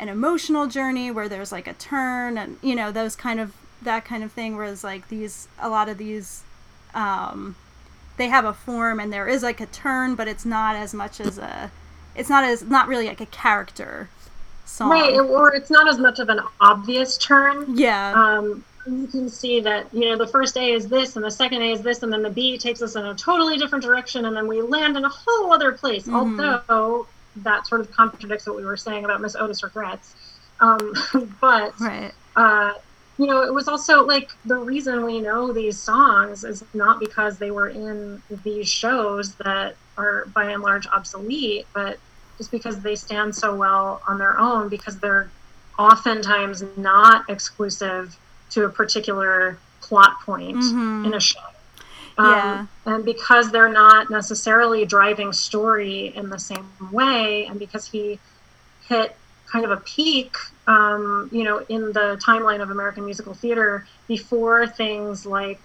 an emotional journey where there's like a turn and you know those kind of that kind of thing whereas like these a lot of these um they have a form and there is like a turn but it's not as much as a it's not as not really like a character song Right, or it's not as much of an obvious turn. yeah Um, you can see that you know the first A is this, and the second A is this, and then the B takes us in a totally different direction, and then we land in a whole other place. Mhm. Although that sort of contradicts what we were saying about Miss Otis regrets. Um, but right uh, you know, it was also like the reason we know these songs is not because they were in these shows that are by and large obsolete, but just because they stand so well on their own because they're oftentimes not exclusive to a particular plot point Mhm. in a show. Yeah. Um, and because they're not necessarily driving story in the same way, and because he hit kind of a peak, um, you know, in the timeline of American musical theater before things like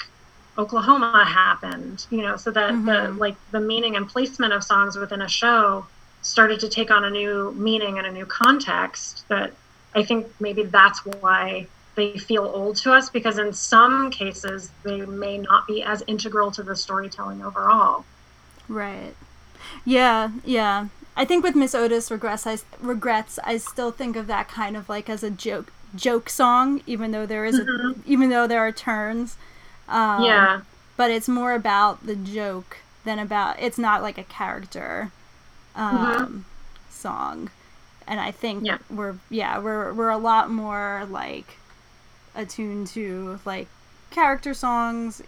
Oklahoma happened, you know, so that the Mhm. like the meaning and placement of songs within a show started to take on a new meaning and a new context that I think maybe that's why they feel old to us because in some cases they may not be as integral to the storytelling overall. Right. Yeah, yeah. I think with Miss Otis regrets, I regrets. I still think of that kind of like as a joke joke song, even though there is a, even though there are turns. Um, yeah. But it's more about the joke than about. It's not like a character um, song, and I think Yeah. we're yeah we're we're a lot more like attuned to like character songs,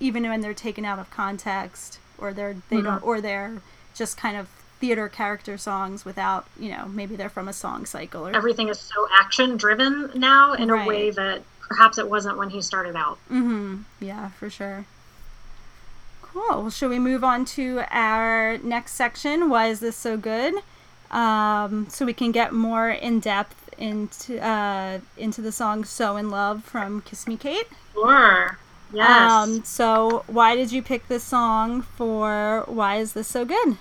even when they're taken out of context or they're they Mm-hmm. don't or they're just kind of theater character songs without you know maybe they're from a song cycle or Everything is so action driven now in Right. a way that perhaps it wasn't when he started out. Mm-hmm. Yeah, for sure. Cool. Well, should we move on to our next section? Why is this so good? Um, so we can get more in depth into uh, into the song "So in Love" from Kiss Me Kate. Sure. Yes. Um, so why did you pick this song for? Why is this so good?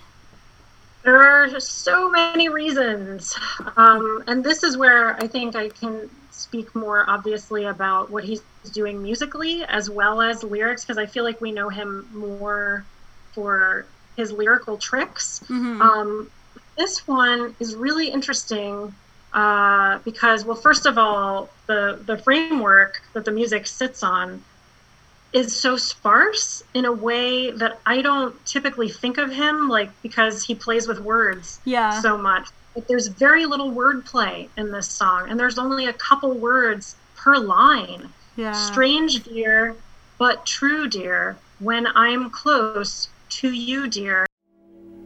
There are so many reasons. Um, and this is where I think I can speak more obviously about what he's doing musically as well as lyrics, because I feel like we know him more for his lyrical tricks. Mhm. Um, this one is really interesting uh, because, well, first of all, the, the framework that the music sits on is so sparse in a way that I don't typically think of him, like because he plays with words Yeah. so much. but there's very little wordplay in this song, and there's only a couple words per line. Yeah. Strange, dear, but true, dear, when I'm close to you, dear.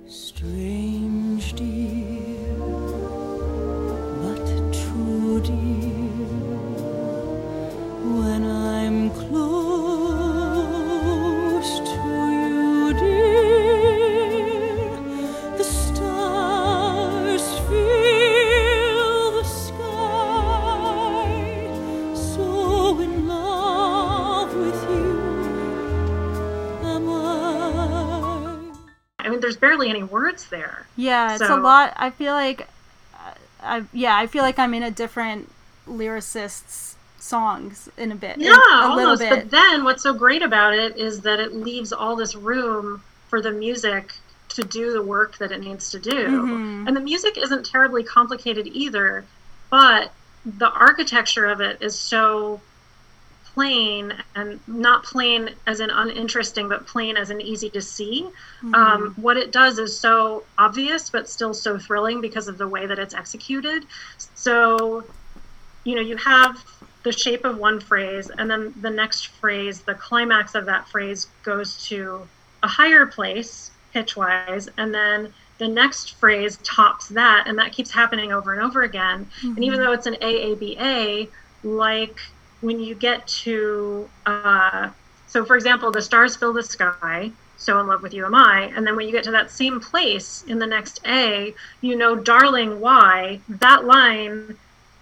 Strange dear, there's barely any words there. Yeah, it's a lot. I feel like, I yeah, I feel like I'm in a different lyricist's songs in a bit. in Yeah, a little almost. bit. But then what's so great about it is that it leaves all this room for the music to do the work that it needs to do. Mhm. And the music isn't terribly complicated either, but the architecture of it is so plain and not plain as in uninteresting, but plain as in easy to see. Um, what it does is so obvious, but still so thrilling because of the way that it's executed. So, you know, you have the shape of one phrase, and then the next phrase, the climax of that phrase goes to a higher place pitch wise, and then the next phrase tops that, and that keeps happening over and over again. And even though it's an AABA, like when you get to, uh, so for example, the stars fill the sky, so in love with you am I, and then when you get to that same place in the next A, you know, darling, why? That line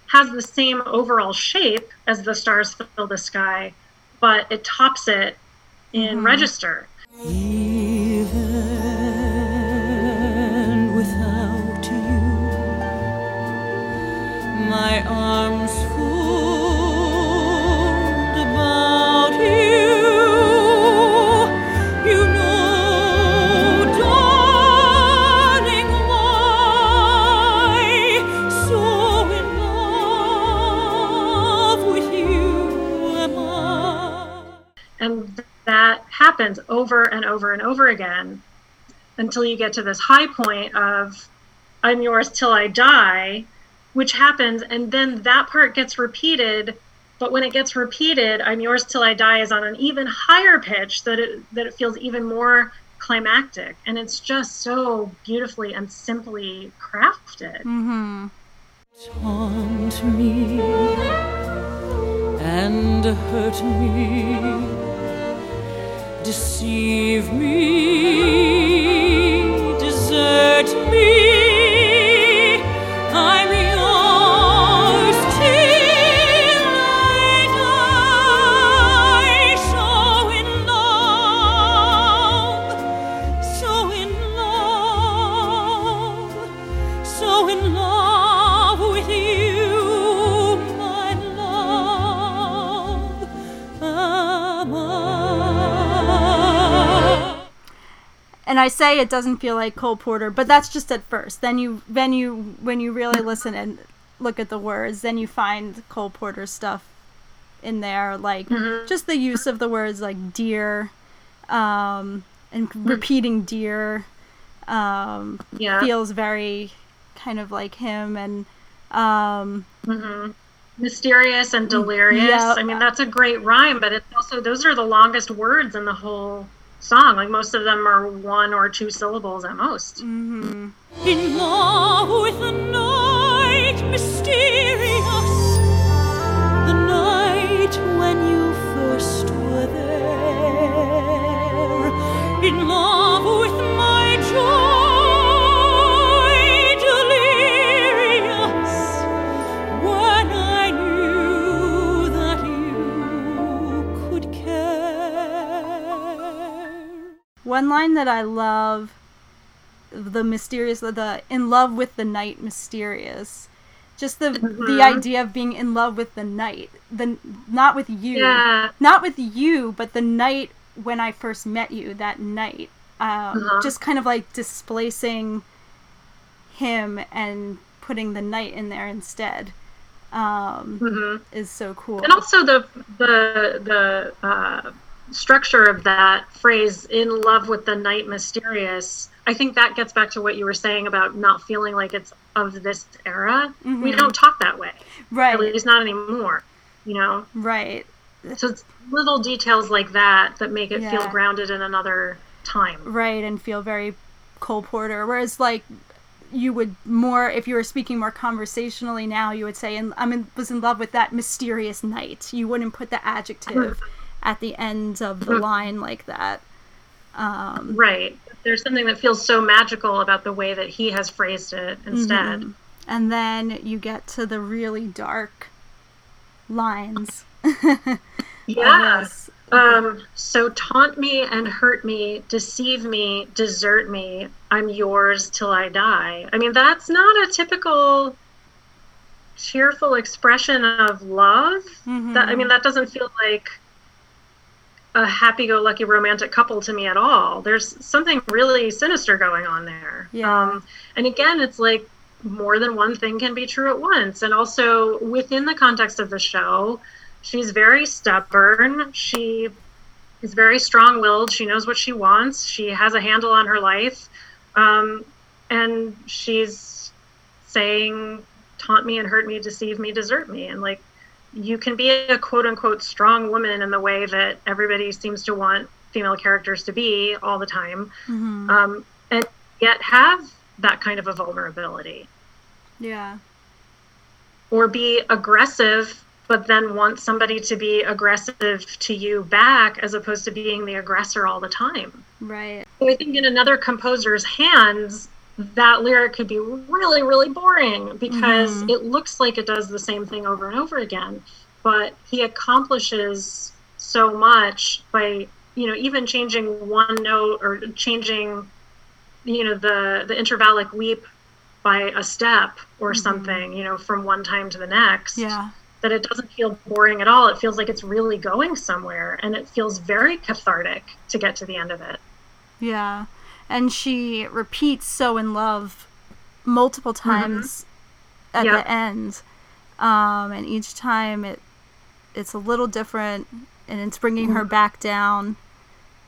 has the same overall shape as the stars fill the sky, but it tops it in register. Even without you, my arms that happens over and over and over again until you get to this high point of I'm yours till I die, which happens, and then that part gets repeated. But when it gets repeated, I'm yours till I die is on an even higher pitch that it that it feels even more climactic. And it's just so beautifully and simply crafted. Mm-hmm. taunt me and hurt me, deceive me, desert me. And I say it doesn't feel like Cole Porter, but that's just at first. Then you, then you, when you really listen and look at the words, then you find Cole Porter stuff in there, like just the use of the words like dear, um, and repeating dear, um, Yeah. feels very kind of like him, and um, mysterious and delirious. Yeah. I mean, that's a great rhyme, but it's also those are the longest words in the whole song. Like most of them are one or two syllables at most. mm-hmm. In love with the night, mysterious. The night when you first were there. In love with my joy, One line that I love, the mysterious, the in love with the night, mysterious. Just the the idea of being in love with the night, the not with you, Yeah. not with you, but the night when I first met you. That night, um, just kind of like displacing him and putting the night in there instead, um, is so cool. And also the the the uh, structure of that phrase in love with the night mysterious i think that gets back to what you were saying about not feeling like it's of this era. We mm-hmm. don't talk that way right. at least not anymore you know? Right. So it's little details like that that make it feel grounded in another time. Right and feel very Cole Porter. Whereas like you would more if you were speaking more conversationally now, you would say, "And I'm in, was in love with that mysterious night." You wouldn't put the adjective at the end of the line like that. Um, right there's something that feels so magical about the way that he has phrased it instead and then you get to the really dark lines. yeah Yes. Um, so taunt me and hurt me, deceive me, desert me. I'm yours till I die. I mean, that's not a typical cheerful expression of love. That I mean, that doesn't feel like a happy-go-lucky romantic couple to me at all. There's something really sinister going on there. Yeah. Um, and again, it's like more than one thing can be true at once. And also within the context of the show, she's very stubborn. She is very strong willed. She knows what she wants. She has a handle on her life. Um, and she's saying, taunt me and hurt me, deceive me, desert me. And like, you can be a quote unquote strong woman in the way that everybody seems to want female characters to be all the time. Um, and yet have that kind of a vulnerability Yeah. or be aggressive but then want somebody to be aggressive to you back as opposed to being the aggressor all the time Right. so i think in another composer's hands that lyric could be really really boring because mm-hmm. it looks like it does the same thing over and over again but he accomplishes so much by you know even changing one note or changing you know the the intervallic leap by a step or mm-hmm. something you know from one time to the next Yeah. that it doesn't feel boring at all it feels like it's really going somewhere and it feels very cathartic to get to the end of it Yeah. And she repeats so in love multiple times at Yep. the end. Um, and each time it it's a little different and it's bringing her back down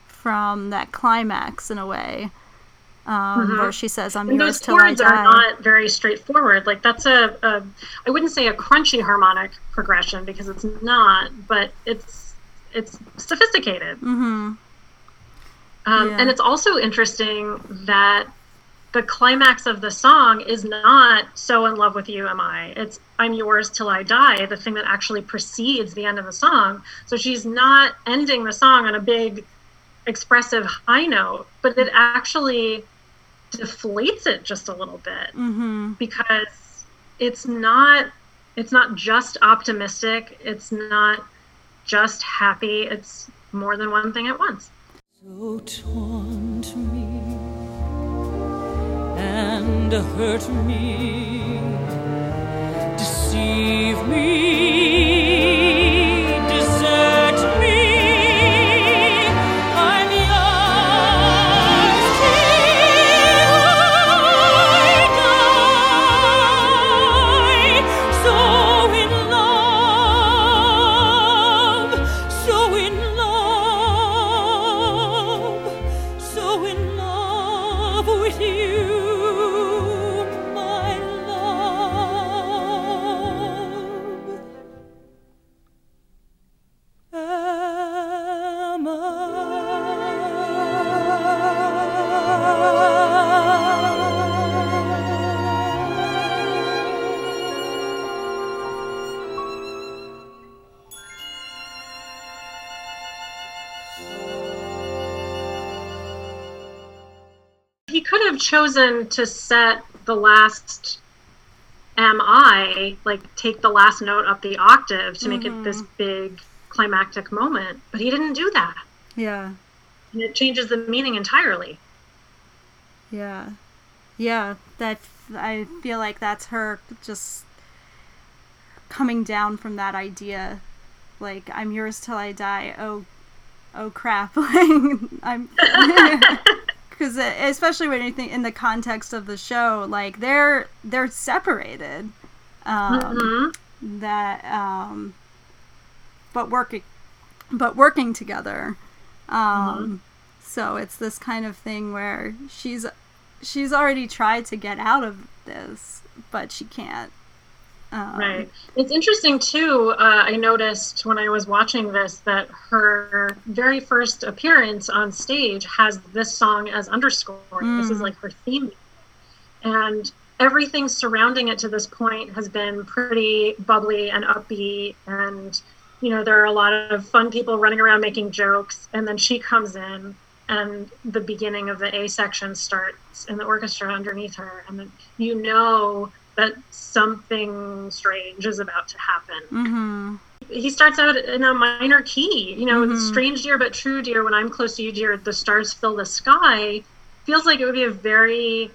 from that climax in a way. Um, where she says, I'm and yours those till I chords are not very straightforward like that's a, a i wouldn't say a crunchy harmonic progression because it's not but it's it's sophisticated mm-hmm. Um, Yeah. And it's also interesting that the climax of the song is not "So in love with you am I." It's "I'm yours till I die," the thing that actually precedes the end of the song. So she's not ending the song on a big, expressive high note, but it actually deflates it just a little bit Mm-hmm. because it's not it's not just optimistic. It's not just happy. It's more than one thing at once. So taunt me and hurt me, deceive me, chosen to set the last am I, like take the last note up the octave to make it mm-hmm. this big climactic moment, but he didn't do that. Yeah. And it changes the meaning entirely. Yeah. Yeah, that I feel like that's her just coming down from that idea like I'm yours till I die. Oh oh crap. Like I'm cuz especially when you think in the context of the show like they're they're separated. Um that um but working but working together Um, so it's this kind of thing where she's she's already tried to get out of this, but she can't. Um, Right. It's interesting too. Uh, I noticed when I was watching this that her very first appearance on stage has this song as underscore. This is like her theme, and everything surrounding it to this point has been pretty bubbly and upbeat. And you know, there are a lot of fun people running around making jokes, and then she comes in. And the beginning of the A section starts, and the orchestra underneath her, and then you know that something strange is about to happen. Mm-hmm. He starts out in a minor key, you know, strange dear but true dear, when I'm close to you, dear, the stars fill the sky. Feels like it would be a very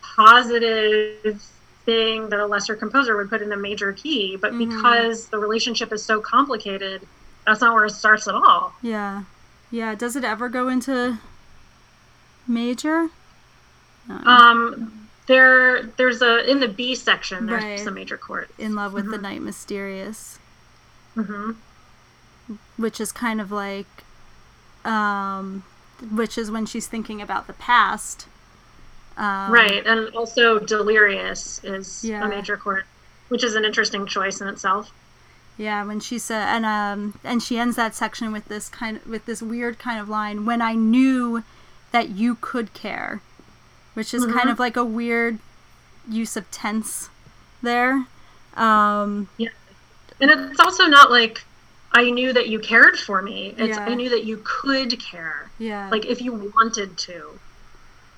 positive thing that a lesser composer would put in a major key, but because the relationship is so complicated, that's not where it starts at all. Yeah. Yeah. Does it ever go into major? Um, there, there's a in the B section. There's Right. some major chord. In Love with the Night Mysterious, hmm which is kind of like, um, which is when she's thinking about the past. Um, Right, and also delirious is Yeah. a major chord, which is an interesting choice in itself. Yeah, when she said, and um, and she ends that section with this kind of with this weird kind of line. When I knew that you could care, which is kind of like a weird use of tense there. Um, And it's also not like I knew that you cared for me. It's Yeah. I knew that you could care. yeah, Like if you wanted to.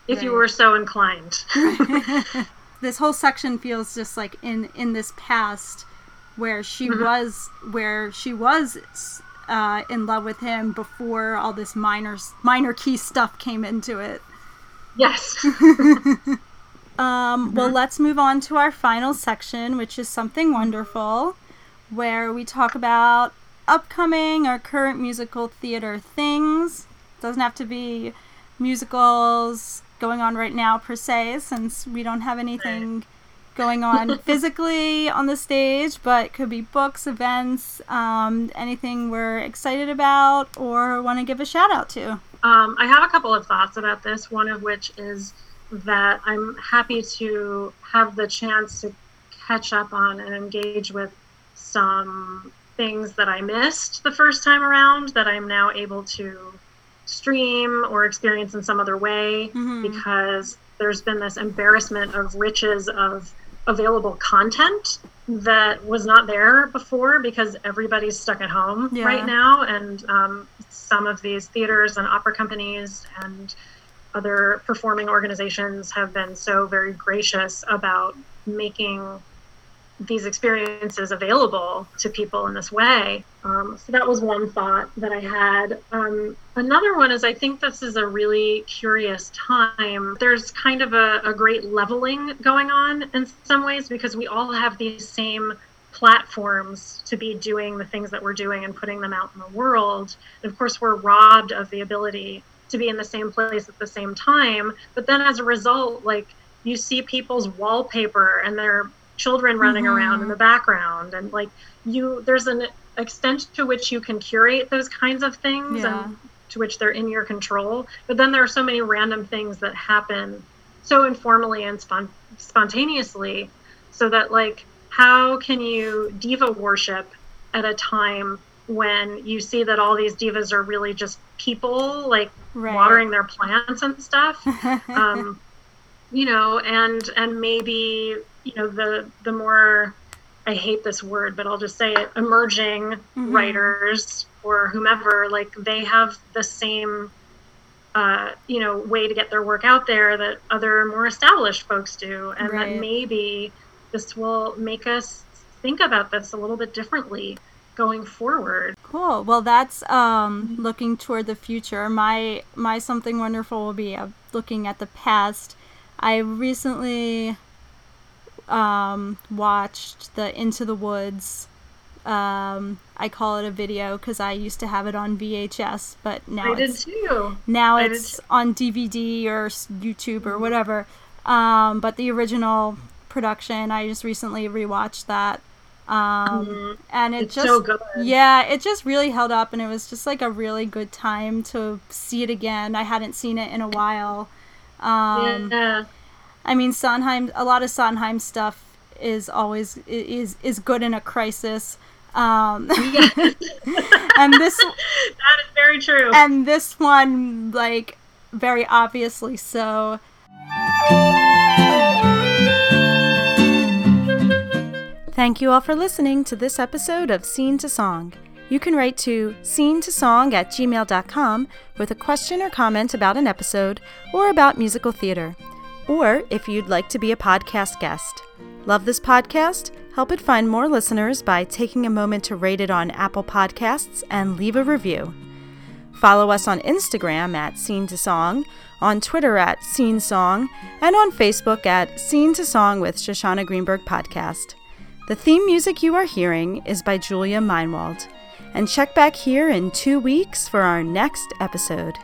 If you were so inclined. this whole section feels just like in in this past where she was where she was uh, in love with him before all this minor minor key stuff came into it. Yes. Um, Well, let's move on to our final section, which is something wonderful, where we talk about upcoming or current musical theater things. Doesn't have to be musicals going on right now per se, since we don't have anything going on physically on the stage, but it could be books, events, um, anything we're excited about or want to give a shout out to. Um, I have a couple of thoughts about this. One of which is that I'm happy to have the chance to catch up on and engage with some things that I missed the first time around that I'm now able to stream or experience in some other way because there's been this embarrassment of riches of available content that was not there before because everybody's stuck at home Yeah. right now and um, some of these theaters and opera companies and other performing organizations have been so very gracious about making these experiences available to people in this way. Um, so that was one thought that I had. Um, another one is I think this is a really curious time. There's kind of a, a great leveling going on in some ways because we all have these same platforms to be doing the things that we're doing and putting them out in the world. And of course, we're robbed of the ability to be in the same place at the same time. But then as a result, like you see people's wallpaper and their children running around in the background and like you there's an extent to which you can curate those kinds of things Yeah. and to which they're in your control but then there are so many random things that happen so informally and spon- spontaneously so that like how can you diva worship at a time when you see that all these divas are really just people like Right. watering their plants and stuff um, you know and and maybe you know the the more i hate this word but i'll just say it emerging writers or whomever like they have the same uh, you know way to get their work out there that other more established folks do and Right. that maybe this will make us think about this a little bit differently going forward Cool. Well, that's um, looking toward the future. My my something wonderful will be uh, looking at the past. I recently um, watched the Into the Woods. Um, I call it a video because I used to have it on VHS, but now i did it's now I it's on DVD or YouTube or whatever. Um, but the original production, I just recently rewatched that. Um, and it It's just so good. yeah, it just really held up, and it was just like a really good time to see it again. I hadn't seen it in a while. Um, yeah. I mean, Sondheim. A lot of Sondheim stuff is always is is good in a crisis. Um, and this That is very true. and this one, like, very obviously so. Thank you all for listening to this episode of Scene to Song. You can write to scene to song at gmail.com with a question or comment about an episode or about musical theater, or if you'd like to be a podcast guest. Love this podcast? Help it find more listeners by taking a moment to rate it on Apple Podcasts and leave a review. Follow us on Instagram at Scene to Song, on Twitter at Scene Song, and on Facebook at Scene to Song with Shoshana Greenberg Podcast. The theme music you are hearing is by Julia Meinwald. And check back here in two weeks for our next episode.